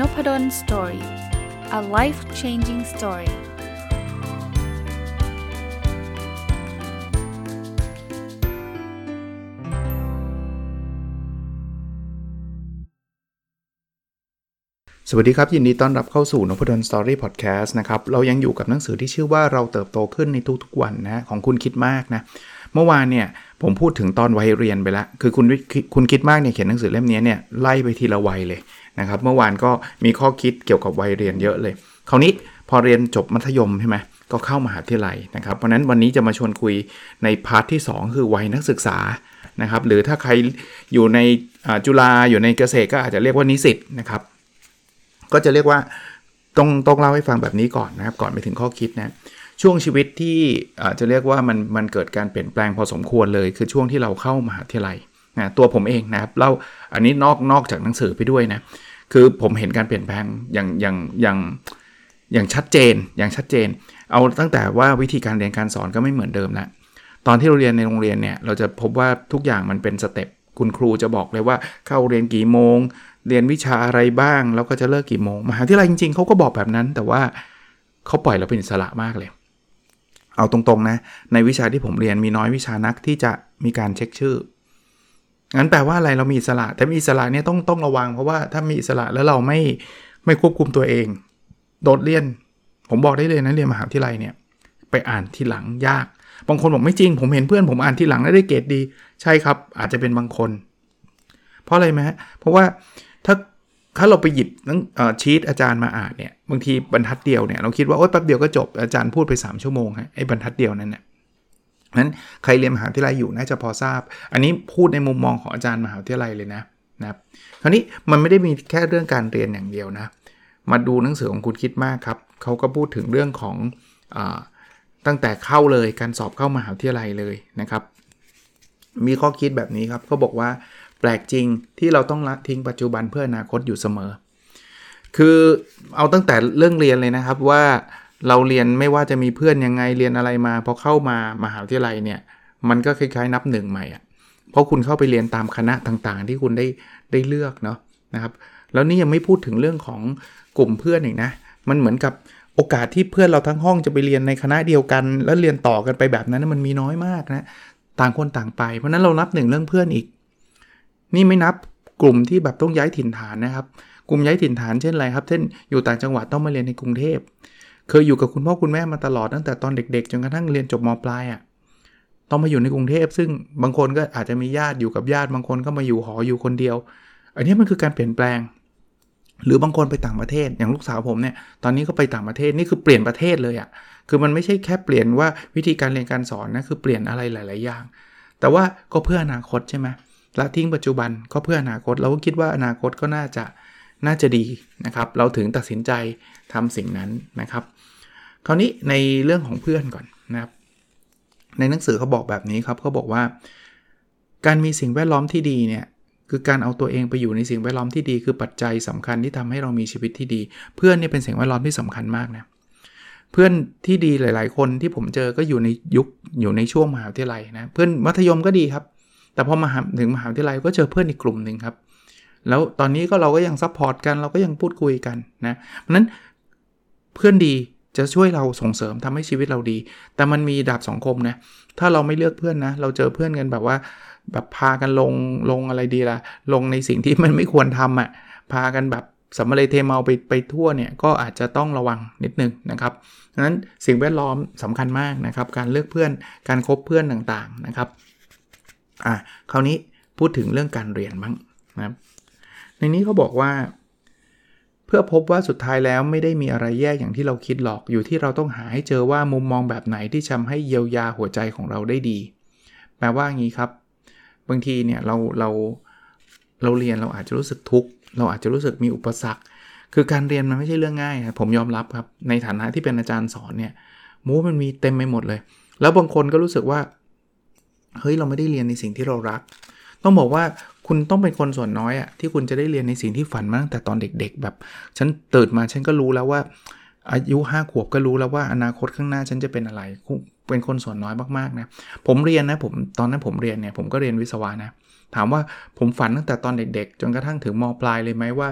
Noppadol story a life changing story สวัสดีครับ ยินดีต้อนรับเข้าสู่นพดลสตอรี่พอดแคสต์นะครับ เรายังอยู่กับหนังสือที่ชื่อว่าเราเติบโตขึ้นในทุกๆวันนะของคุณคิดมากนะ เมื่อวานเนี่ยผมพูดถึงตอนวัยเรียนไปแล้ว คือคุณคุณคิดมากเนี่ยเขียนหนังสือเล่มนี้เนี่ยไล่ไปทีละวัยเลย นะครับเมื่อวานก็มีข้อคิดเกี่ยวกับวัยเรียนเยอะเลย คราวนี้พอเรียนจบมัธยมใช่ไหมก็เข้ามาหาวิทยาลัยนะครับ เพราะนั้นวันนี้จะมาชวนคุยในพาร์ทที่ 2 คือวัยนักศึกษานะครับ หรือถ้าใครอยู่ในจุฬาอยู่ในเกษตรก็อาจจะเรียกว่านิสิตนะครับ ก็จะเรียกว่าต้องต้องเล่าให้ฟังแบบนี้ก่อนนะครับ ก่อนไปถึงข้อคิดนะช่วงชีวิตที่จะเรียกว่ามันมันเกิดการเปลี่ยนแปลงพอสมควรเลย คือช่วงที่เราเข้ามหาวิทยาลัยนะตัวผมเองนะครับเล่าอันนี้นอกนอกจากหนังสือไปด้วยนะ คือผมเห็นการเปลี่ยนแปลงอย่างอย่างอย่างอย่างชัดเจนอย่างชัดเจน เอาตั้งแต่ว่าวิธีการเรียนการสอนก็ไม่เหมือนเดิมล้วตอนที่เราเรียนในโรงเรียนเนี่ยเราจะพบว่าทุกอย่างมันเป็นสเต็ปคุณครูจะบอกเลยว่าเข้าเรียนกี่โมง เรียนวิชาอะไรบ้าง แล้วก็จะเลิกกี่โมงมหาวิทยาลัยจริงๆเขาก็บอกแบบนั้น แต่ว่าเขาปล่อยเราเป็นอิสระมากเลย เอาตรงๆนะในวิชาที่ผมเรียนมีน้อยวิชานักที่จะมีการเช็คชื่อ งั้นแปลว่าอะไรเรามีอิสระ แต่มีอิสระเนี่ยต้องต้องระวังเพราะว่าถ้ามีอิสระแล้วเราไม่ไม่ควบคุมตัวเอง โดดเรียน ผมบอกได้เลยนะเรียนมหาวิทยาลัยเนี่ยไปอ่านทีหลังยาก บางคนบอกไม่จริง ผมเห็นเพื่อนผมอ่านทีหลังแล้วได้เกรดดี ใช่ครับ อาจจะเป็นบางคน เพราะอะไรไหมเพราะว่าถ้าถ้าเราไปหยิบนังชีตอาจารย์มาอ่านเนี่ยบางทีบรรทัดเดียวเนี่ยเราคิดว่าโอ๊ยแป๊บเดียวก็จบอาจารย์พูดไป 3 ชั่วโมงฮะไอ้บรรทัดเดียวนั้นเนี่ย นั้นใครเรียนมหาวิทยาลัยอยู่น่าจะพอทราบ อันนี้พูดในมุมมองของอาจารย์มหาวิทยาลัยเลยนะนะครับคราวนี้มันไม่ได้มีแค่เรื่องการเรียนอย่างเดียวนะ มาดูหนังสือของคุณคิดมากครับเขาก็พูดถึงเรื่องของอตั้งแต่เข้าเลยการสอบเข้ามหาวิทยาลัยเลยนะครับ มีข้อคิดแบบนี้ครับเขาบอกว่าแปลกจริงที่เราต้องละทิ้งปัจจุบันเพื่ออนาคตอยู่เสมอ คือเอาตั้งแต่เรื่องเรียนเลยนะครับว่า เราเรียนไม่ว่าจะมีเพื่อนยังไงเรียนอะไรมาพอเข้ามามหาวิทยาลัยเนี่ยมันก็คล้ายๆ นับหนึ่งใหม่อะ่ะเพราะคุณเข้าไปเรียนตามคณะต่างๆ ที่คุณได้ได้เลือกเนาะนะครับแล้วนี่ยังไม่พูดถึงเรื่องของกลุ่มเพื่อนอีกนะมันเหมือนกับโอกาสที่เพื่อนเราทั้งห้องจะไปเรียนในคณะเดียวกัน แล้วเรียนต่อกันไปแบบนั้นมันมีน้อยมากนะต่างคนต่างไป เพราะนั้นเรานับหนึ่งเรื่องเพื่อนอีก นี่ไม่นับกลุ่มที่แบบต้องย้ายถิ่นฐานนะครับ กลุ่มย้ายถิ่นฐานเช่นอะไรครับ เช่นอยู่ต่างจังหวัดต้องมาเรียนในกรุงเทพ เคยอยู่กับคุณพ่อคุณแม่มาตลอดตั้งแต่ตอนเด็กๆจนกระทั่งเรียนจบมปลายอะ่ะต้องมาอยู่ในกรุงเทพซึ่งบางคนก็อาจจะมีญาติอยู่กับญาติบางคนก็มาอยู่หออยู่คนเดียว อันนี้มันคือการเปลี่ยนแปลง หรือบางคนไปต่างประเทศอย่างลูกสาวผมเนี่ยตอนนี้ก็ไปต่างประเทศนี่คือเปลี่ยนประเทศเลยอะ่ะคือมันไม่ใช่แค่เปลี่ยนว่าวิธีการเรียนการสอนนะคือเปลี่ยนอะไรหลาย ๆ อย่าง แต่ว่าก็เพื่ออนาคตใช่ไหมละทิ้งปัจจุบันก็เพื่ออนาคตเราก็คิดว่าอนาคตก็น่าจะน่าจะดีนะครับ เราถึงตัดสินใจทำสิ่งนั้นนะครับ คราวนี้ในเรื่องของเพื่อนก่อนนะครับ ในหนังสือเขาบอกแบบนี้ครับเขาบอกว่า การมีสิ่งแวดล้อมที่ดีเนี่ยคือการเอาตัวเองไปอยู่ในสิ่งแวดล้อมที่ดี คือปัจจัยสำคัญที่ทำให้เรามีชีวิตที่ดี เพื่อนนี่เป็นสิ่งแวดล้อมที่สำคัญมากนะเพื่อนที่ดีหลาย ๆ คนที่ผมเจอก็อยู่ในยุคอยู่ในช่วงมหาวิทยาลัยนะเพื่อนมัธยมก็ดีครับ แต่พอมาถึงมหาวิทยาลัยก็เจอเพื่อนอีกกลุ่มหนึ่งครับ แล้วตอนนี้ก็เราก็ยัง support กันเราก็ยังพูดคุยกันนะเพราะนั้นเพื่อนดี จะช่วยเราส่งเสริมทำให้ชีวิตเราดี แต่มันมีดาบสองคมนะ ถ้าเราไม่เลือกเพื่อนนะ เราเจอเพื่อนกันแบบว่า แบบพากันลง ลงอะไรดีล่ะ ลงในสิ่งที่มันไม่ควรทำอะ่ะ พากันแบบสำเร็จเทเมาไปไปทั่วเนี่ย ก็อาจจะต้องระวังนิดนึงนะครับดังนั้นสิ่งแวดล้อมสำคัญมากนะครับ การเลือกเพื่อน การคบเพื่อนต่างๆนะครับ อะ คราวนี้พูดถึงเรื่องการเรียนบ้างนะครับ ในนี้เขาบอกว่า เพื่อพบว่าสุดท้ายแล้วไม่ได้มีอะไรแย่อย่างที่เราคิดหรอกอยู่ที่เราต้องหาให้เจอว่ามุมมองแบบไหนที่ทาให้เยียวยาหัวใจของเราได้ดี แปลว่างี้ครับ บางทีเนี่ยเราเราเราเรียนเราอาจจะรู้สึกทุกข์เราอาจจะรู้สึกมีอุปสรรค คือการเรียนมันไม่ใช่เรื่องง่ายผมยอมรับครับในฐานะที่เป็นอาจารย์สอนเนี่ยมูมันมีเต็มไปหมดเลย แล้วบางคนก็รู้สึกว่าเฮ้ยเราไม่ได้เรียนในสิ่งที่เรารัก ต้องบอกว่า คุณต้องเป็นคนส่วนน้อยอะที่คุณจะได้เรียนในสิ่งที่ฝันมาตั้งแต่ตอนเด็ก ๆ แบบ ฉันตื่นมาฉันก็รู้แล้วว่า อายุห้าขวบก็รู้แล้วว่าอนาคตข้างหน้าฉันจะเป็นอะไร เป็นคนส่วนน้อยมากๆนะผมเรียนนะผมตอนนั้นผมเรียนเนี่ยผมก็เรียนวิศวะนะถามว่าผมฝันตั้งแต่ตอนเด็ก ๆ จนกระทั่งถึงมปลายเลยไหมว่า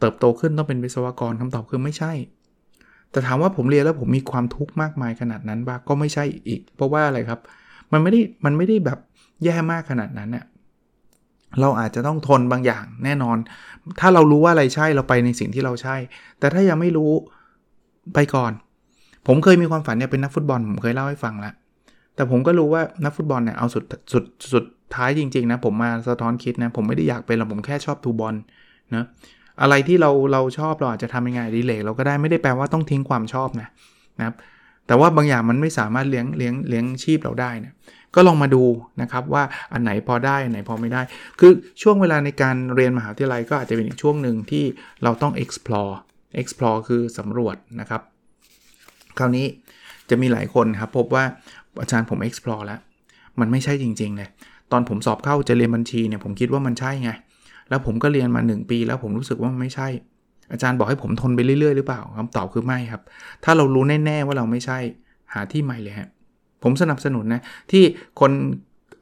เติบโตขึ้นต้องเป็นวิศวกรคำตอบคือไม่ใช่ แต่ถามว่าผมเรียนแล้วผมมีความทุกข์มากมายขนาดนั้นบ้างก็ไม่ใช่อีก เพราะว่าอะไรครับ มันไม่ได้มันไม่ได้แบบแย่มากขนาดนั้นเนี่ย เราอาจจะต้องทนบางอย่างแน่นอน ถ้าเรารู้ว่าอะไรใช่เราไปในสิ่งที่เราใช่ แต่ถ้ายังไม่รู้ไปก่อน ผมเคยมีความฝันเนี่ยเป็นนักฟุตบอลผมเคยเล่าให้ฟังแล้ว แต่ผมก็รู้ว่านักฟุตบอลเนี่ยเอาสุดสุดสุดท้ายจริงๆนะผมมาสะท้อนคิดนะผมไม่ได้อยากเป็นหรอกผมแค่ชอบดูบอลนะอะไรที่เราเราชอบเราอาจจะทำยังไงดีเลยเราก็ได้ไม่ได้แปลว่าต้องทิ้งความชอบนะนะครับแต่ว่าบางอย่างมันไม่สามารถเลี้ยงเลี้ยงเลี้ยงชีพเราได้นะ ก็ลองมาดูนะครับว่าอันไหนพอได้อันไหนพอไม่ได้ คือช่วงเวลาในการเรียนมหาวิทยาลัยก็อาจจะเป็นอีกช่วงหนึ่งที่เราต้อง explore explore คือสำรวจนะครับ คราวนี้จะมีหลายคนครับพบว่าอาจารย์ผม explore แล้ว มันไม่ใช่จริงๆเลยตอนผมสอบเข้าจะเรียนบัญชีเนี่ยผมคิดว่ามันใช่ไง แล้วผมก็เรียนมา 1 ปี แล้วผมรู้สึกว่ามันไม่ใช่ อาจารย์บอกให้ผมทนไปเรื่อยๆหรือเปล่าคำตอบคือไม่ครับ ถ้าเรารู้แน่ๆว่าเราไม่ใช่หาที่ใหม่เลยฮะ ผมสนับสนุนนะ ที่คน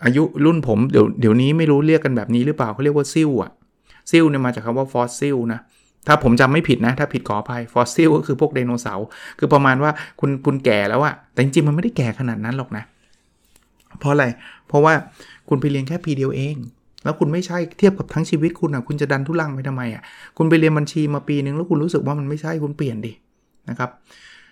อายุรุ่นผมเดี๋ยวเดี๋ยวนี้ไม่รู้เรียกกันแบบนี้หรือเปล่าเขาเรียกว่าซิลอะซิลเนี่ยมาจากคำว่าฟอสซิลนะถ้าผมจำไม่ผิดนะ ถ้าผิดขออภัยฟอสซิลก็คือพวกไดโนเสาร์คือประมาณว่าคุณคุณแก่แล้วอะแต่จริงๆมันไม่ได้แก่ขนาดนั้นหรอกนะ เพราะอะไร เพราะว่าคุณไปเรียนแค่ปีเดียวเอง แล้วคุณไม่ใช่เทียบกับทั้งชีวิตคุณอะคุณจะดันทุรังไปทำไมอะคุณไปเรียนบัญชีมาปีนึงแล้วคุณรู้สึกว่ามันไม่ใช่คุณเปลี่ยนดินะครับ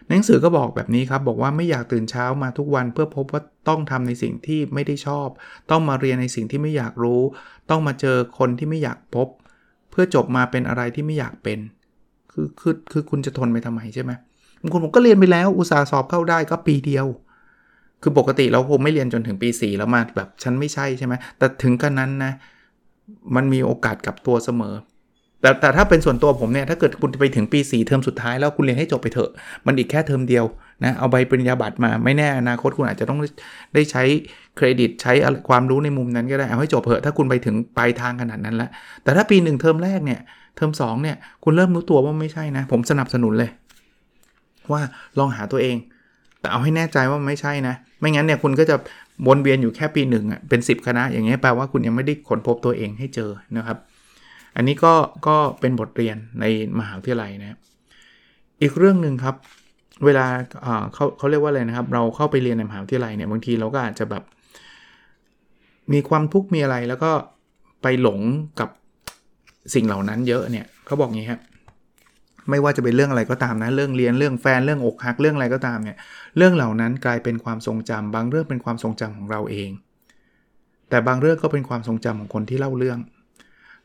หนังสือก็บอกแบบนี้ครับ บอกว่าไม่อยากตื่นเช้ามาทุกวันเพื่อพบว่าต้องทำในสิ่งที่ไม่ได้ชอบ ต้องมาเรียนในสิ่งที่ไม่อยากรู้ ต้องมาเจอคนที่ไม่อยากพบ เพื่อจบมาเป็นอะไรที่ไม่อยากเป็น คือคือคือคุณจะทนไปทำไมใช่ไหมบางคนผมก็เรียนไปแล้วอุตสาห์สอบเข้าได้ก็ปีเดียว คือปกติเราคงไม่เรียนจนถึงปี4แล้วมาแบบฉันไม่ใช่ใช่ไหมแต่ถึงกันนั้นนะมันมีโอกาสกับตัวเสมอ แต่แต่ถ้าเป็นส่วนตัวผมเนี่ยถ้าเกิดคุณไปถึงปี 4 เทอมสุดท้ายแล้วคุณเรียนให้จบไปเถอะ มันอีกแค่เทอมเดียวนะเอาใบปริญญาบัตรมาไม่แน่อนาคตคุณอาจจะต้องได้ใช้เครดิตใช้ความรู้ในมุมนั้นก็ได้เอาให้จบเถอะถ้าคุณไปถึงปลายทางขนาดนั้นแล้วแต่ถ้าปี 1 เทอมแรกเนี่ยเทอม2เนี่ยคุณเริ่มรู้ตัวว่าไม่ใช่นะ ผมสนับสนุนเลย ว่าลองหาตัวเอง แต่เอาให้แน่ใจว่าไม่ใช่นะ ไม่งั้นเนี่ยคุณก็จะวนเวียนอยู่แค่ปีหนึ่งอะเป็น 10 คณะ อย่างเงี้ยแปลว่าคุณยังไม่ได้ค้นพบตัวเองให้เจอนะครับ อันนี้ก็ก็เป็นบทเรียนในมหาวิทยาลัยนะอีกเรื่องหนึ่งครับ เวลาเขาเขาเรียกว่าอะไรนะครับ เราเข้าไปเรียนในมหาวิทยาลัยเนี่ยบางทีเราก็อาจจะแบบ มีความทุกข์มีอะไรแล้วก็ไปหลงกับสิ่งเหล่านั้นเยอะเนี่ยเขาบอกงี้ครับไม่ว่าจะเป็นเรื่องอะไรก็ตามนะเรื่องเรียนเรื่องแฟนเรื่องอกหักเรื่องอะไรก็ตามเนี่ยเรื่องเหล่านั้นกลายเป็นความทรงจำบางเรื่องเป็นความทรงจำของเราเอง แต่บางเรื่องก็เป็นความทรงจำของคนที่เล่าเรื่อง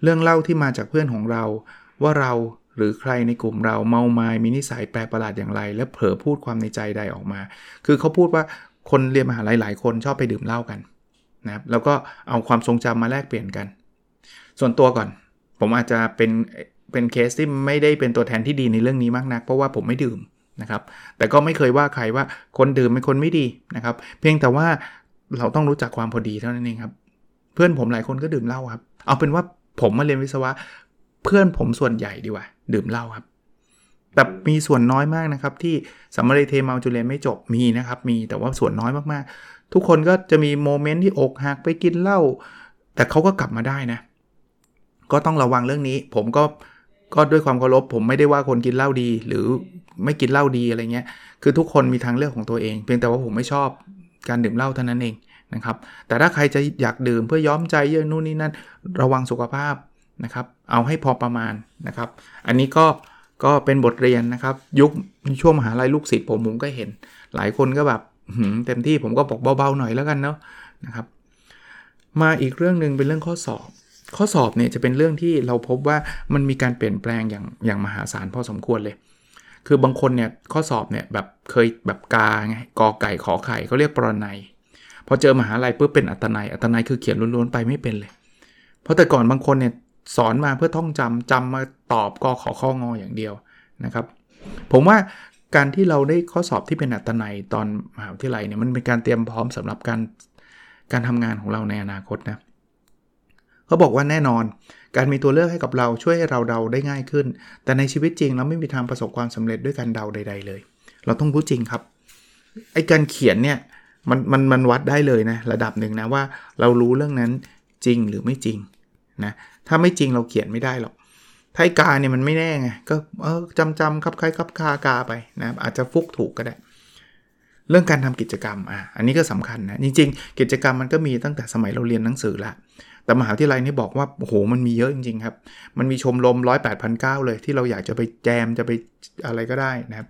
เรื่องเล่าที่มาจากเพื่อนของเรา ว่าเราหรือใครในกลุ่มเราเมาไมา้มีนิสัยแปลกประหลาดอย่างไร และเผลอพูดความในใจใดออกมา คือเขาพูดว่าคนเรียนมหาลัยหลายคนชอบไปดื่มเหล้ากันนะครับแล้วก็เอาความทรงจำมาแลกเปลี่ยนกัน ส่วนตัวก่อน ผมอาจจะเป็นเป็นเคสที่ไม่ได้เป็นตัวแทนที่ดีในเรื่องนี้มากนัก เพราะว่าผมไม่ดื่มนะครับ แต่ก็ไม่เคยว่าใครว่าคนดื่มเป็นคนไม่ดีนะครับ เพียงแต่ว่าเราต้องรู้จักความพอดีเท่านั้นเองครับ เพื่อนผมหลายคนก็ดื่มเหล้าครับ เอาเป็นว่า ผมมาเรียนวิศวะ เพื่อนผมส่วนใหญ่ดีกว่า ดื่มเหล้าครับ แต่มีส่วนน้อยมากนะครับ ที่สมมาเรเทเมาจุเรียนไม่จบมีนะครับ มีแต่ว่าส่วนน้อยมากๆ ทุกคนก็จะมีโมเมนต์ที่อกหักไปกินเหล้าแต่เขาก็กลับมาได้นะ ก็ต้องระวังเรื่องนี้ ผมก็ก็ด้วยความเคารพผมไม่ได้ว่าคนกินเหล้าดี หรือไม่กินเหล้าดีอะไรเงี้ย คือทุกคนมีทางเลือกของตัวเอง เพียงแต่ว่าผมไม่ชอบการดื่มเหล้าเท่านั้นเอง นะครับ แต่ถ้าใครจะอยากดื่มเพื่อย้อมใจเยอะนู่นนี่นั่น ระวังสุขภาพนะครับ เอาให้พอประมาณนะครับ อันนี้ก็ก็เป็นบทเรียนนะครับ ยุคช่วงมหาลัยลูกศิษย์ผมผมก็เห็น หลายคนก็แบบเต็มที่ผมก็บอกเบาๆหน่อยแล้วกันเนาะนะครับ มาอีกเรื่องหนึ่งเป็นเรื่องข้อสอบ ข้อสอบเนี่ยจะเป็นเรื่องที่เราพบว่ามันมีการเปลี่ยนแปลงอย่างอย่างมหาศาลพอสมควรเลย คือบางคนเนี่ยข้อสอบเนี่ยแบบเคยแบบกาไงกอไก่ขอไข่เขาเรียกปรนัย พอเจอมหาลัยปุ๊บเป็นอัตนัยอัตนัยคือเขียนล้วนๆไปไม่เป็นเลย เพราะแต่ก่อนบางคนเนี่ยสอนมาเพื่อท่องจำจำมาตอบกอขอข้องออย่างเดียวนะครับ ผมว่าการที่เราได้ข้อสอบที่เป็นอัตนัยตอนมหาวิทยาลัยเนี่ยมันเป็นการเตรียมพร้อมสำหรับการการทำงานของเราในอนาคตนะเขาบอกว่าแน่นอน การมีตัวเลือกให้กับเราช่วยให้เราเดาได้ง่ายขึ้น แต่ในชีวิตจริงเราไม่มีทางประสบความสำเร็จด้วยการเดาใด ๆ เลย เราต้องรู้จริงครับไอการเขียนเนี่ย มันมันมันวัดได้เลยนะระดับหนึ่งนะว่าเรารู้เรื่องนั้นจริงหรือไม่จริงนะถ้าไม่จริงเราเขียนไม่ได้หรอกไทยกาเนี่ยมันไม่แน่ไงก็เออจำจำครับคล้ายคับคากาไปนะอาจจะฟุกถูกก็ได้ เรื่องการทำกิจกรรมอะอันนี้ก็สำคัญนะจริงๆ กิจกรรมมันก็มีตั้งแต่สมัยเราเรียนหนังสือละแต่มหาวิทยาลัยนี่บอกว่าโอ้โหมันมีเยอะจริงๆครับ มันมีชมรมร้อยแปดพันเเลยที่เราอยากจะไปแจมจะไปอะไรก็ได้นะครับ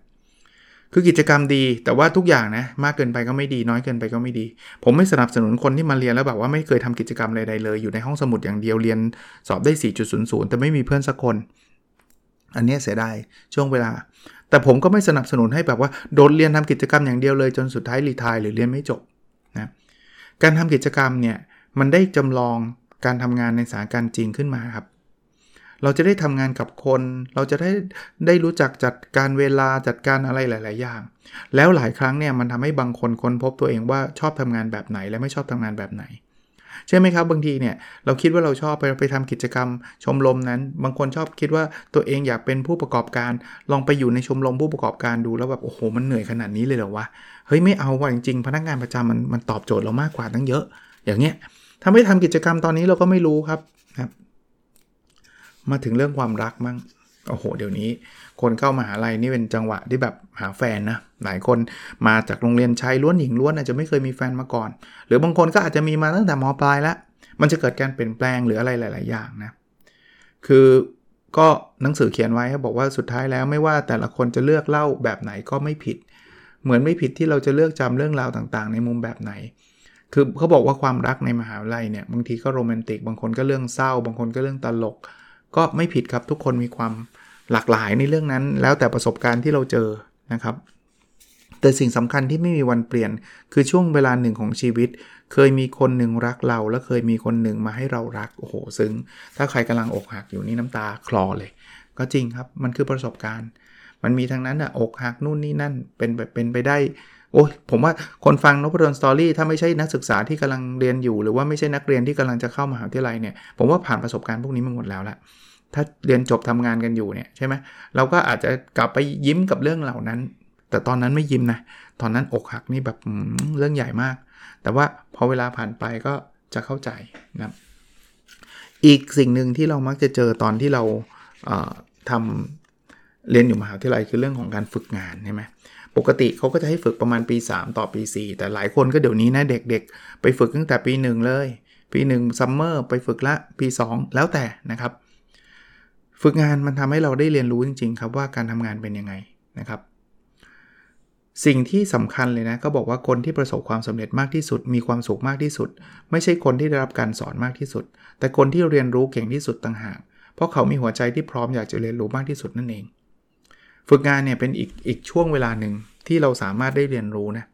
คือกิจกรรมดีแต่ว่าทุกอย่างนะมากเกินไปก็ไม่ดีน้อยเกินไปก็ไม่ดี ผมไม่สนับสนุนคนที่มาเรียนแล้วแบบว่าไม่เคยทำกิจกรรมใดๆเลย อยู่ในห้องสมุดอย่างเดียวเรียนสอบได้ 4.00 แต่ไม่มีเพื่อนสักคน อันนี้เสียดายช่วงเวลา แต่ผมก็ไม่สนับสนุนให้แบบว่าโดดเรียนทำกิจกรรมอย่างเดียวเลยจนสุดท้ายรีทายหรือเรียนไม่จบนะการทำกิจกรรมเนี่ยมันได้จำลองการทำงานในสถานการณ์จริงขึ้นมาครับ เราจะได้ทำงานกับคน เราจะได้ได้รู้จักจัดการเวลาจัดการอะไรหลาย ๆ อย่าง แล้วหลายครั้งเนี่ยมันทำให้บางคนค้นพบตัวเองว่าชอบทำงานแบบไหนและไม่ชอบทำงานแบบไหนใช่ไหมครับบางทีเนี่ยเราคิดว่าเราชอบไปไปทำกิจกรรมชมรมนั้น บางคนชอบคิดว่าตัวเองอยากเป็นผู้ประกอบการ ลองไปอยู่ในชมรมผู้ประกอบการดูแล้วแบบโอ้โหมันเหนื่อยขนาดนี้เลยเหรอวะเฮ้ยไม่เอาว่ะจริงๆพนักงานประจำมันมันตอบโจทย์เรามากกว่าตั้งเยอะ อย่างเงี้ยถ้าไม่ทำกิจกรรมตอนนี้เราก็ไม่รู้ครับ มาถึงเรื่องความรักมั่งโอ้โห เดี๋ยวนี้ คนเข้ามาหาลัยนี่เป็นจังหวะที่แบบหาแฟนนะ หลายคนมาจากโรงเรียนชายล้วนหญิงล้วนอาจจะไม่เคยมีแฟนมาก่อน หรือบางคนก็อาจจะมีมาตั้งแต่มปลายแล้ว มันจะเกิดการเปลี่ยนแปลงหรืออะไรหลาย ๆ อย่างนะ คือก็หนังสือเขียนไว้บอกว่าสุดท้ายแล้วไม่ว่าแต่ละคนจะเลือกเล่าแบบไหนก็ไม่ผิด เหมือนไม่ผิดที่เราจะเลือกจำเรื่องราวต่าง ๆ ในมุมแบบไหน คือเขาบอกว่าความรักในมหาวิทยาลัยเนี่ยบางทีก็โรแมนติก บางคนก็เรื่องเศร้า บางคนก็เรื่องตลก ก็ไม่ผิดครับทุกคนมีความหลากหลายในเรื่องนั้น แล้วแต่ประสบการณ์ที่เราเจอนะครับ แต่สิ่งสำคัญที่ไม่มีวันเปลี่ยน คือช่วงเวลาหนึ่งของชีวิต เคยมีคนหนึ่งรักเรา และเคยมีคนหนึ่งมาให้เรารักโอ้โหซึ้งถ้าใครกำลังอกหักอยู่นี่น้ำตาคลอเลย ก็จริงครับมันคือประสบการณ์ มันมีทั้งนั้นอะอกหักนู่นนี่นั่นเป็นเป็นไปได้ โอ้ยผมว่าคนฟังนพดลสตอรี่ถ้าไม่ใช่นักศึกษาที่กำลังเรียนอยู่ หรือว่าไม่ใช่นักเรียนที่กำลังจะเข้ามหาวิทยาลัยเนี่ยผมว่าผ่านประสบการณ์พวกนี้มาหมดแล้วละถ้าเรียนจบทำงานกันอยู่เนี่ยใช่ไหมเราก็อาจจะกลับไปยิ้มกับเรื่องเหล่านั้น แต่ตอนนั้นไม่ยิ้มนะตอนนั้นอกหักนี่แบบเรื่องใหญ่มาก แต่ว่าพอเวลาผ่านไปก็จะเข้าใจนะอีกสิ่งหนึ่งที่เรามักจะเจอตอนที่เราเทำเรียนอยู่มหาวิทยาลัยคือเรื่องของการฝึกงานใช่ไหม ปกติเขาก็จะให้ฝึกประมาณปี 3 ต่อปี 4 แต่หลายคนก็เดี๋ยวนี้นะเด็กๆ ไปฝึกตั้งแต่ปี 1 เลย ปี1ซัมเมอร์ไปฝึกละปี 2 แล้วแต่นะครับ ฝึกงานมันทำให้เราได้เรียนรู้จริง ๆ ครับว่าการทำงานเป็นยังไงนะครับ สิ่งที่สำคัญเลยนะก็บอกว่าคนที่ประสบความสำเร็จมากที่สุด มีความสุขมากที่สุด ไม่ใช่คนที่ได้รับการสอนมากที่สุด แต่คนที่เรียนรู้เก่งที่สุดต่างหาก เพราะเขามีหัวใจที่พร้อมอยากจะเรียนรู้มากที่สุดนั่นเอง ฝึกงานเนี่ยเป็นอีกอีกช่วงเวลาหนึ่งที่เราสามารถได้เรียนรู้นะ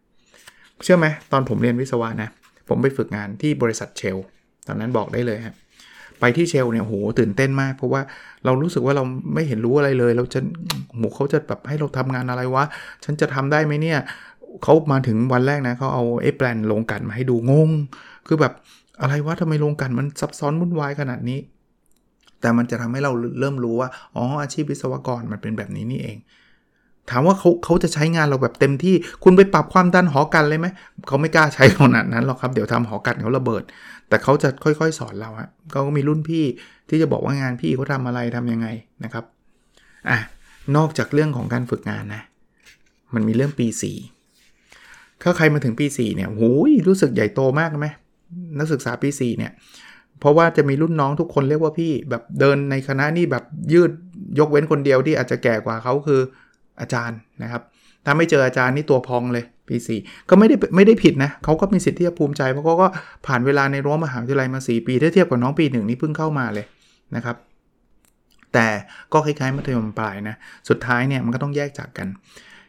เชื่อไหมตอนผมเรียนวิศวะนะผมไปฝึกงานที่บริษัทเชลตอนนั้นบอกได้เลยครับไปที่เชลเนี่ยโหตื่นเต้นมาก เพราะว่าเรารู้สึกว่าเราไม่เห็นรู้อะไรเลย เราจะหมูเขาจะแบบให้เราทำงานอะไรวะ ฉันจะทำได้ไหมเนี่ยเขามาถึงวันแรกนะเขาเอาเอแปลนลงกันมาให้ดูงง คือแบบอะไรวะทำไมลงกันมันซับซ้อนวุ่นวายขนาดนี้ แต่มันจะทำให้เราเริ่มรู้ว่า อ๋อ อาชีพวิศวกรมันเป็นแบบนี้นี่เอง ถามว่าเขาเขาจะใช้งานเราแบบเต็มที่ คุณไปปรับความดันหอกันเลยไหม เขาไม่กล้าใช้ขนาดนั้นหรอกครับ เดี๋ยวทำหอกันเขาระเบิด แต่เขาจะค่อยๆ สอนเราฮะเขาก็มีรุ่นพี่ที่จะบอกว่างานพี่เขาทาอะไรทํำยังไงนะครับ อะ นอกจากเรื่องของการฝึกงานนะ มันมีเรื่องปี 4 ถ้าใครมาถึงปี 4 เนี่ยโอ้ยรู้สึกใหญ่โตมากไหมนักศึกษาปี 4 เนี่ย เพราะว่าจะมีรุ่นน้องทุกคนเรียกว่าพี่แบบเดินในคณะนี่แบบยืดยกเว้นคนเดียวที่อาจจะแก่กว่าเขาคืออาจารย์นะครับ ถ้าไม่เจออาจารย์นี่ตัวพองเลยปีสี่ก็ไม่ได้ไม่ได้ผิดนะเขาก็มีสิทธิ์ที่จะภูมิใจ เพราะเขาก็ผ่านเวลาในรั้วมหาวิทยาลัยมา 4 ปีถ้าเทียบกับน้องปีหนึ่งนี่เพิ่งเข้ามาเลยนะครับ แต่ก็คล้ายๆมัธยมปลายนะสุดท้ายเนี่ยมันก็ต้องแยกจากกัน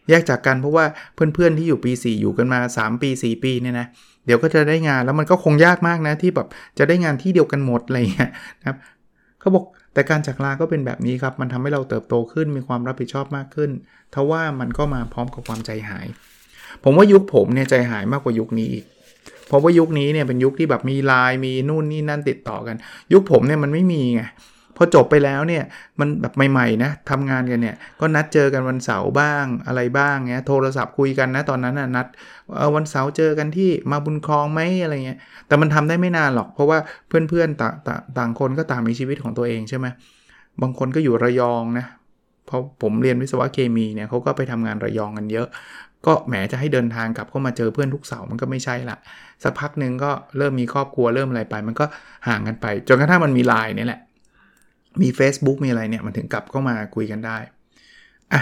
แยกจากกันเพราะว่าเพื่อนๆที่อยู่ปี 4 อยู่กันมา 3 ปี 4 ปีเนี่ยนะ เดี๋ยวก็จะได้งานแล้วมันก็คงยากมากนะที่แบบจะได้งานที่เดียวกันหมดอะไรเงี้ยนะครับเขาบอกแต่การจากลาก็เป็นแบบนี้ครับ มันทำให้เราเติบโตขึ้นมีความรับผิดชอบมากขึ้นทว่ามันก็มาพร้อมกับความใจหาย ผมว่ายุคผมเนี่ยใจหายมากกว่ายุคนี้อีกเพราะว่ายุคนี้เนี่ยเป็นยุคที่แบบมีไลน์มีนู่นนี่นั่นติดต่อกัน ยุคผมเนี่ยมันไม่มีไง อจบไปแล้วเนี่ยมันแบบใหม่ๆนะทำงานกันเนี่ยก็นัดเจอกันวันเสาร์บ้างอะไรบ้างเงี้ยโทรศัพท์คุยกันนะตอนนั้นนะนัดวันเสาร์เจอกันที่มาบุญคลองไหมอะไรเงี้ยแต่มันทำได้ไม่นานหรอก เพราะว่าเพื่อนๆต่างต่างคนก็ต่างมีชีวิตของตัวเองใช่ไหมบางคนก็อยู่ระยองนะเพราะผมเรียนวิศวะเคมีเนี่ยเขาก็ไปทำงานระยองกันเยอะ ก็แหมจะให้เดินทางกลับเข้ามาเจอเพื่อนทุกเสาร์มันก็ไม่ใช่ละสักพักหนึ่งก็เริ่มมีครอบครัวเริ่มอะไรไป มันก็ห่างกันไป จนกระทั่งมันมีไลน์นี่แหละ มี Facebook มีอะไรเนี่ยมันถึงกลับเข้ามาคุยกันได้อะ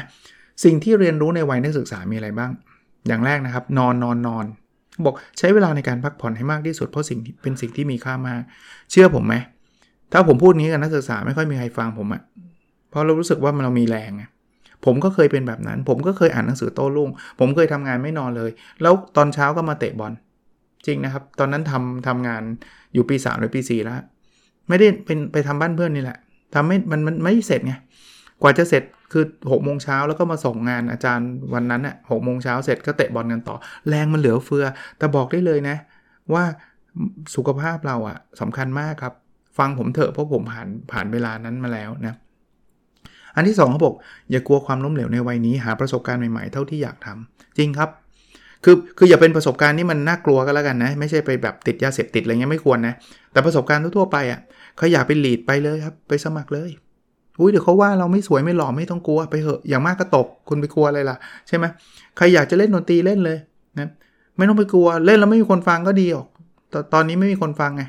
สิ่งที่เรียนรู้ในวัยนักศึกษามีอะไรบ้าง อย่างแรกนะครับ นอนนอนนอนบอกใช้เวลาในการพักผ่อนให้มากที่สุดเพราะสิ่งเป็นสิ่งที่มีค่ามากเชื่อผมไหมถ้าผมพูดนี้กับนักศึกษาไม่ค่อยมีใครฟังผมอะเพราะเรารู้สึกว่ามันเรามีแรงไงผมก็เคยเป็นแบบนั้น ผมก็เคยอ่านหนังสือโต้รุ่ง ผมเคยทำงานไม่นอนเลย แล้วตอนเช้าก็มาเตะบอล จริงนะครับ ตอนนั้นทำทำงานอยู่ปี3หรือปี4แล้ว ไม่ได้เป็นไปทำบ้านเพื่อนนี่แหละ ทำไม่มันมันไม่เสร็จไงกว่าจะเสร็จคือ6กโมงเช้าแล้วก็มาส่งงานอาจารย์วันนั้นอะหกโมงเช้าเสร็จก็เตะบอลกันต่อ แรงมันเหลือเฟือ แต่บอกได้เลยนะ ว่าสุขภาพเราอะสำคัญมากครับ ฟังผมเถอะเพราะผมผ่านผ่านเวลานั้นมาแล้วนะอันที่2เขาบอกอย่ากลัวความล้มเหลวในวัยนี้หาประสบการณ์ใหม่ๆเท่าที่อยากทำจริงครับ คือคืออย่าเป็นประสบการณ์ที่มันน่ากลัวก็แล้วกันนะ ไม่ใช่ไปแบบติดยาเสพติดอะไรเงี้ยไม่ควรนะ แต่ประสบการณ์ทั่วไปอะเขาอยากไปหลีดไปเลยครับ ไปสมัครเลยอุ้ยเดี๋ยวเขาว่าเราไม่สวยไม่หล่อไม่ต้องกลัวไปเหอะอย่างมากก็ตกคุณไปกลัวอะไรล่ะใช่ไหมใครอยากจะเล่นดนตรีเล่นเลยนะไม่ต้องไปกลัวเล่นแล้วไม่มีคนฟังก็ดีออกตตอนนี้ไม่มีคนฟังไง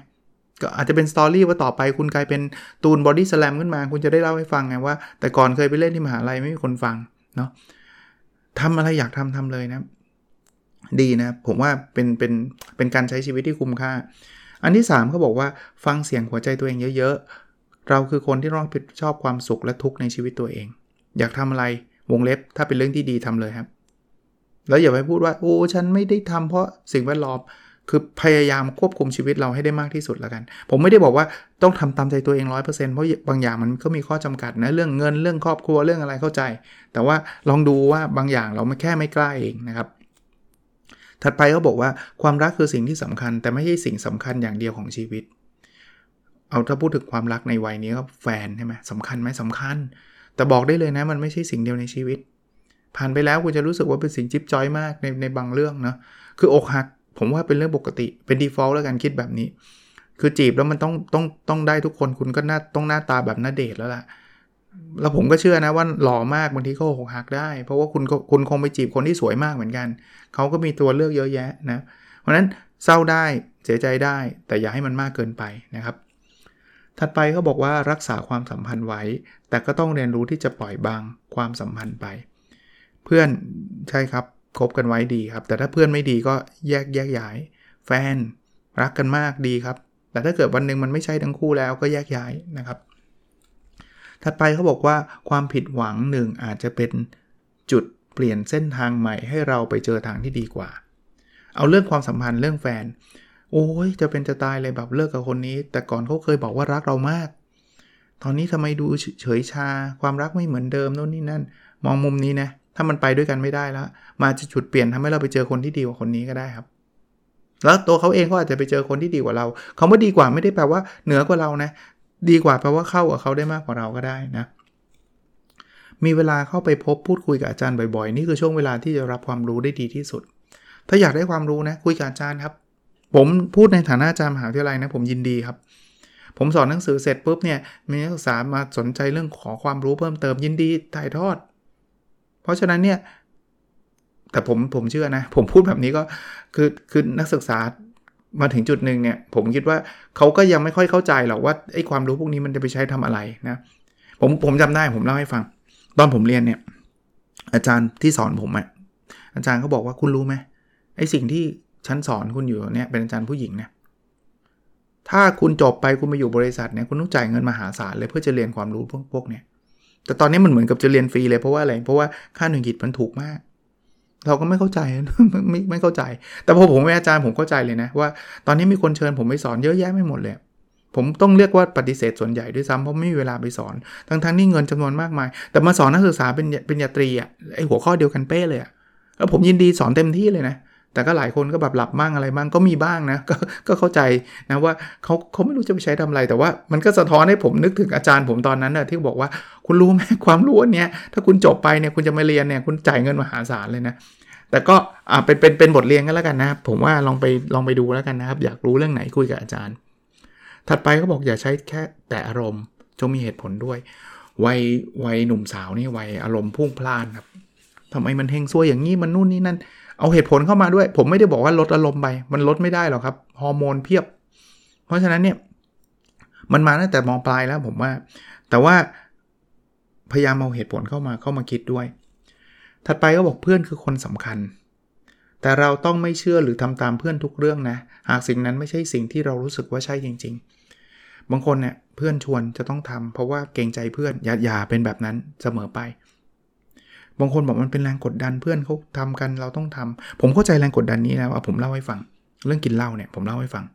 ก็อาจจะเป็น story ว่าต่อไปคุณกลายเป็นตูนบอดี้สแลมขึ้นมา คุณจะได้เล่าให้ฟังไงว่า แต่ก่อนเคยไปเล่นที่มหาลัยไม่มีคนฟังเนาะทำอะไรอยากทำทำเลยนะ ดีนะผมว่าเป็นเป็นเป็นการใช้ชีวิตที่คุ้มค่า อันที่3เขาบอกว่าฟังเสียงหัวใจตัวเองเยอะๆ เราคือคนที่ต้องผิดชอบความสุขและทุกข์ในชีวิตตัวเอง อยากทำอะไรวงเล็บถ้าเป็นเรื่องที่ดีทำเลยครับ แล้วอย่าไปพูดว่าโอ้ฉันไม่ได้ทำเพราะสิ่งแวดล้อมคือพยายามควบคุมชีวิตเราให้ได้มากที่สุดแล้วกัน ผมไม่ได้บอกว่าต้องทำตามใจตัวเอง 100%เพราะบางอย่างมันก็มีข้อจำกัดนะเรื่องเงินเรื่องครอบครัวเรื่องอะไรเข้าใจ แต่ว่าลองดูว่าบางอย่างเราไม่แค่ไม่กล้าเองนะครับ ถัดไปเขาบอกว่าความรักคือสิ่งที่สำคัญ แต่ไม่ใช่สิ่งสำคัญอย่างเดียวของชีวิต เอาถ้าพูดถึงความรักในวัยนี้ก็แฟนใช่ไหมสำคัญไหมสำคัญ แต่บอกได้เลยนะมันไม่ใช่สิ่งเดียวในชีวิต ผ่านไปแล้วคุณจะรู้สึกว่าเป็นสิ่งจิ๊บจ้อยมากในในบางเรื่องเนาะคืออกหักผมว่าเป็นเรื่องปกติเป็น default แล้วกันคิดแบบนี้ คือจีบแล้วมันต้องต้องต้องได้ทุกคนคุณก็น่าต้องหน้าตาแบบน่าเดทแล้วล่ะ แล้วผมก็เชื่อนะว่าหล่อมากบางทีก็หกหักได้ เพราะว่าคุณคุณคงไปจีบคนที่สวยมากเหมือนกัน เขาก็มีตัวเลือกเยอะแยะนะ เพราะนั้นเศร้าได้เสียใจได้ แต่อย่าให้มันมากเกินไปนะครับ ถัดไปเขาบอกว่ารักษาความสัมพันธ์ไว้ แต่ก็ต้องเรียนรู้ที่จะปล่อยบางความสัมพันธ์ไป เพื่อนใช่ครับคบกันไว้ดีครับ แต่ถ้าเพื่อนไม่ดีก็แยกแยกย้าย แฟนรักกันมากดีครับ แต่ถ้าเกิดวันหนึ่งมันไม่ใช่ทั้งคู่แล้วก็แยกย้ายนะครับ ถัดไปเขาบอกว่าความผิดหวังหนึ่งอาจจะเป็นจุดเปลี่ยนเส้นทางใหม่ให้เราไปเจอทางที่ดีกว่า เอาเรื่องความสัมพันธ์เรื่องแฟน โอ้ยจะเป็นจะตายเลยแบบเลิกกับคนนี้ แต่ก่อนเขาเคยบอกว่ารักเรามาก ตอนนี้ทำไมดูเฉยชา ความรักไม่เหมือนเดิมโน่นนี่นั่น มองมุมนี้นะถ้ามันไปด้วยกันไม่ได้แล้วมาจะจุดเปลี่ยนทำให้เราไปเจอคนที่ดีกว่าคนนี้ก็ได้ครับแล้วตัวเขาเองก็อาจจะไปเจอคนที่ดีกว่าเรา เขาว่าดีกว่าไม่ได้แปลว่าเหนือกว่าเรานะ ดีกว่าแปลว่าเข้ากับเขาได้มากกว่าเราก็ได้นะ มีเวลาเข้าไปพบพูดคุยกับอาจารย์บ่อยๆ นี่คือช่วงเวลาที่จะรับความรู้ได้ดีที่สุด ถ้าอยากได้ความรู้นะคุยกับอาจารย์ครับ ผมพูดในฐานะอาจารย์มหาวิทยาลัยนะผมยินดีครับ ผมสอนหนังสือเสร็จปุ๊บเนี่ยมีนักศึกษามาสนใจเรื่องขอความรู้เพิ่มเติมยินดีถ่ายทอด เพราะฉะนั้นเนี่ยแต่ผมผมเชื่อนะ ผมพูดแบบนี้ก็คือคือนักศึกษา มาถึงจุดหนึ่งเนี่ยผมคิดว่าเขาก็ยังไม่ค่อยเข้าใจหรอกว่าไอ้ความรู้พวกนี้มันจะไปใช้ทำอะไรนะผมผมจำได้ผมเล่าให้ฟัง ตอนผมเรียนเนี่ย อาจารย์ที่สอนผมอะอาจารย์เขาบอกว่าคุณรู้ไหมไอ้สิ่งที่ฉันสอนคุณอยู่เนี่ยเป็นอาจารย์ผู้หญิงเนี่ยถ้าคุณจบไปคุณมาอยู่บริษัทเนี่ยคุณต้องจ่ายเงินมหาศาลเลยเพื่อจะเรียนความรู้พวกพวกเนี้ยแต่ตอนนี้มันเหมือนกับจะเรียนฟรีเลยเพราะว่าอะไรเพราะว่าค่าหนึ่งกิจมันถูกมาก เราก็ไม่เข้าใจไม่ไม่เข้าใจ แต่พอผมเป็นอาจารย์ผมเข้าใจเลยนะว่า ตอนนี้มีคนเชิญผมไปสอนเยอะแยะไม่หมดเลย ผมต้องเรียกว่าปฏิเสธส่วนใหญ่ด้วยซ้ำเพราะไม่มีเวลาไปสอน ทั้งทั้งนี่เงินจำนวนมากมาย แต่มาสอนนักศึกษาเป็นเป็นยาตรีอะไอหัวข้อเดียวกันเป้เลยอะแล้วผมยินดีสอนเต็มที่เลยนะ แต่ก็หลายคนก็แบบหลับบ้างอะไรบ้างก็มีบ้างนะกก็เข้าใจนะว่าเขาเขาไม่รู้จะไปใช้ทำอะไร แต่ว่ามันก็สะท้อนให้ผมนึกถึงอาจารย์ผมตอนนั้นนะที่บอกว่าคุณรู้ไหมความรู้เนี้ยถ้าคุณจบไปเนี่ยคุณจะมาเรียนเนี่ยคุณจ่ายเงินมหาศาลเลยนะแต่ก็อ่าเป็นเป็นเป็นบทเรียนกันแล้วกันนะผมว่าลองไปลองไปดูแล้วกันนะครับ อยากรู้เรื่องไหนคุยกับอาจารย์ ถัดไปเขาบอกอย่าใช้แค่แต่อารมณ์จงมีเหตุผลด้วย วัยวัยหนุ่มสาวนี่วัยอารมณ์พุ่งพล่านครับทำไมมันเฮงซวยอย่างนี้มันนู่นนี่นั่น เอาเหตุผลเข้ามาด้วย ผมไม่ได้บอกว่าลดอารมณ์ไป มันลดไม่ได้หรอกครับ ฮอร์โมนเพียบ เพราะฉะนั้นเนี่ย มันมาตั้งแต่มองปลายแล้วผมว่า แต่ว่าพยายามเอาเหตุผลเข้ามาเข้ามาคิดด้วย ถัดไปก็บอกเพื่อนคือคนสำคัญ แต่เราต้องไม่เชื่อหรือทำตามเพื่อนทุกเรื่องนะ หากสิ่งนั้นไม่ใช่สิ่งที่เรารู้สึกว่าใช่จริง ๆ บางคนเนี่ยเพื่อนชวนจะต้องทำเพราะว่าเกรงใจเพื่อนอย่าอย่าเป็นแบบนั้นเสมอไป บางคนบอกมันเป็นแรงกดดันเพื่อนเขาทำกันเราต้องทำผมเข้าใจแรงกดดันนี้นะว่าผมเล่าให้ฟัง เรื่องกินเหล้าเนี่ยผมเล่าให้ฟัง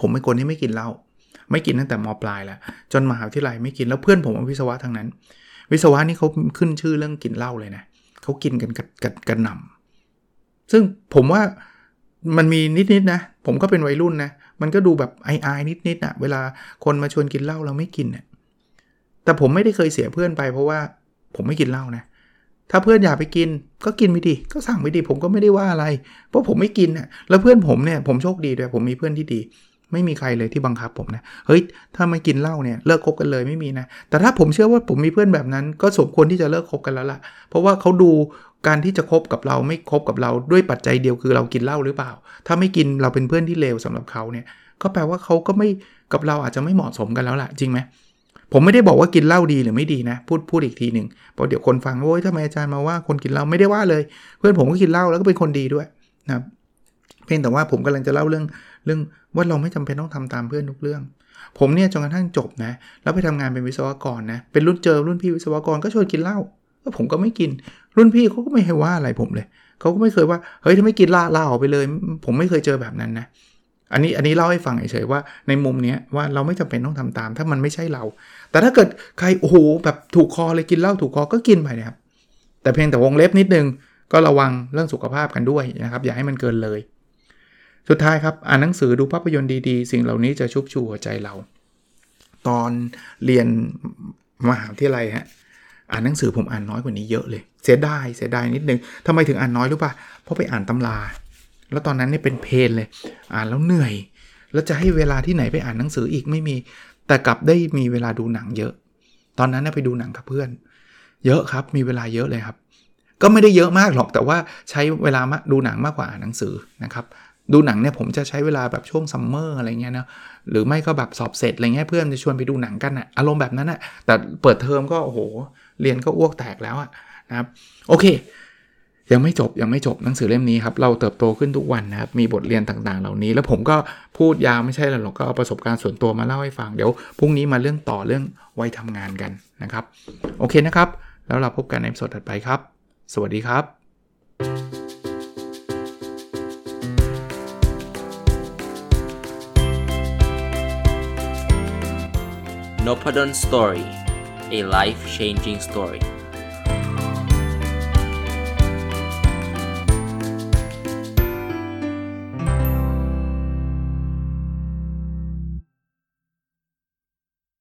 ผมเป็นคนที่ไม่กินเหล้าไม่กินตั้งแต่มปลายแล้วจนมหาวิทยาลัยไม่กินแล้วเพื่อนผมวิศวะทางนั้น วิศวะนี่เขาขึ้นชื่อเรื่องกินเหล้าเลยนะเขากินกันกันกันกันหนำซึ่งผมว่ามันมีนิดๆนะผมก็เป็นวัยรุ่นนะมันก็ดูแบบไอไอนิดๆอะเวลาคนมาชวนกินเหล้าเราไม่กินเนี่ยแต่ผมไม่ได้เคยเสียเพื่อนไปเพราะว่าผมไม่กินเหล้านะ ถ้าเพื่อนอยากไปกินก็กินไปดิก็สั่งไปดิผมก็ไม่ได้ว่าอะไร เพราะผมไม่กินน่ะแล้วเพื่อนผมเนี่ยผมโชคดีด้วยผมมีเพื่อนที่ดี ไม่มีใครเลยที่บังคับผมนะเฮ้ยถ้าไม่กินเหล้าเนี่ยเลิกคบกันเลยไม่มีนะแต่ถ้าผมเชื่อว่าผมมีเพื่อนแบบนั้น ก็สมควรที่จะเลิกคบกันแล้วล่ะ เพราะว่าเขาดูการที่จะคบกับเราไม่คบกับเราด้วยปัจจัยเดียวคือเรากินเหล้าหรือเปล่า ถ้าไม่กินเราเป็นเพื่อนที่เลวสำหรับเขาเนี่ยก็แปลว่าเขาก็ไม่กับเราอาจจะไม่เหมาะสมกันแล้วล่ะจริงไหม ผมไม่ได้บอกว่ากินเหล้าดีหรือไม่ดีนะ พูดพูดอีกทีหนึ่งเพราะเดี๋ยวคนฟังโอ้ยทำไมอาจารย์มาว่าคนกินเหล้าไม่ได้ว่าเลย เพื่อนผมก็กินเหล้าแล้วก็เป็นคนดีด้วยนะครับเพียงแต่ว่าผมกำลังจะเล่าเรื่องเรื่องว่าเราไม่จำเป็นต้องทำตามเพื่อนทุกเรื่อง ผมเนี่ยจนกระทั่งจบนะแล้วไปทำงานเป็นวิศวกรนะเป็นรุ่นเจอรุ่นพี่วิศวกรก็ชวนกินเหล้าก็ผมก็ไม่กิน รุ่นพี่เขาก็ไม่ให้ว่าอะไรผมเลยเขาก็ไม่เคยว่าเฮ้ยถ้าไม่กินลาลาออกไปเลย ผมไม่เคยเจอแบบนั้นนะ อันนี้อันนี้เล่าให้ฟังเฉยๆว่าในมุมนี้ว่าเราไม่จำเป็นต้องทำตาม ถ้ามันไม่ใช่เรา แต่ถ้าเกิดใครโอ้โหแบบถูกคอเลยกินเหล้าถูกคอก็กินไปนะครับแต่เพียงแต่วงเล็บนิดนึงก็ระวังเรื่องสุขภาพกันด้วยนะครับ อย่าให้มันเกินเลย สุดท้ายครับอ่านหนังสือดูภาพยนตร์ดีๆ สิ่งเหล่านี้จะชุบชูหัวใจเรา ตอนเรียนมหาวิทยาลัยฮะอ่านหนังสือผมอ่านน้อยกว่านี้เยอะเลย เสียดายเสียดายนิดนึงทำไมถึงอ่านน้อยรู้ป่ะเพราะไปอ่านตำรา แล้วตอนนั้นเนี่ยเป็นเพนเลย อ่านแล้วเหนื่อย แล้วจะให้เวลาที่ไหนไปอ่านหนังสืออีกไม่มี แต่กลับได้มีเวลาดูหนังเยอะ ตอนนั้นน่ไปดูหนังกับเพื่อน เยอะครับ มีเวลาเยอะเลยครับ ก็ไม่ได้เยอะมากหรอก แต่ว่าใช้เวลาดูหนังมากกว่าอ่านหนังสือนะครับ ดูหนังเนี่ยผมจะใช้เวลาแบบช่วง summer อะไรเงี้ยนะหรือไม่ก็แบบสอบเสร็จอะไรเงี้ยเพื่อนจะชวนไปดูหนังกันอะอารมณ์แบบนั้นอะแต่เปิดเทอมก็โอ้โห เรียนก็อ้วกแตกแล้วอะนะครับ โอเค ยังไม่จบยังไม่จบหนังสือเล่มนี้ครับ เราเติบโตขึ้นทุกวันนะครับ มีบทเรียนต่างๆ เหล่านี้ แล้วผมก็พูดยาวไม่ใช่หรอกก็เอาประสบการณ์ส่วนตัวมาเล่าให้ฟังเดี๋ยวพรุ่งนี้มาเรื่องต่อเรื่องวัยทำงานกันนะครับ โอเคนะครับ แล้วเราพบกันใน episode ถัดไปครับ สวัสดีครับ n o p a d o n Story a life changing story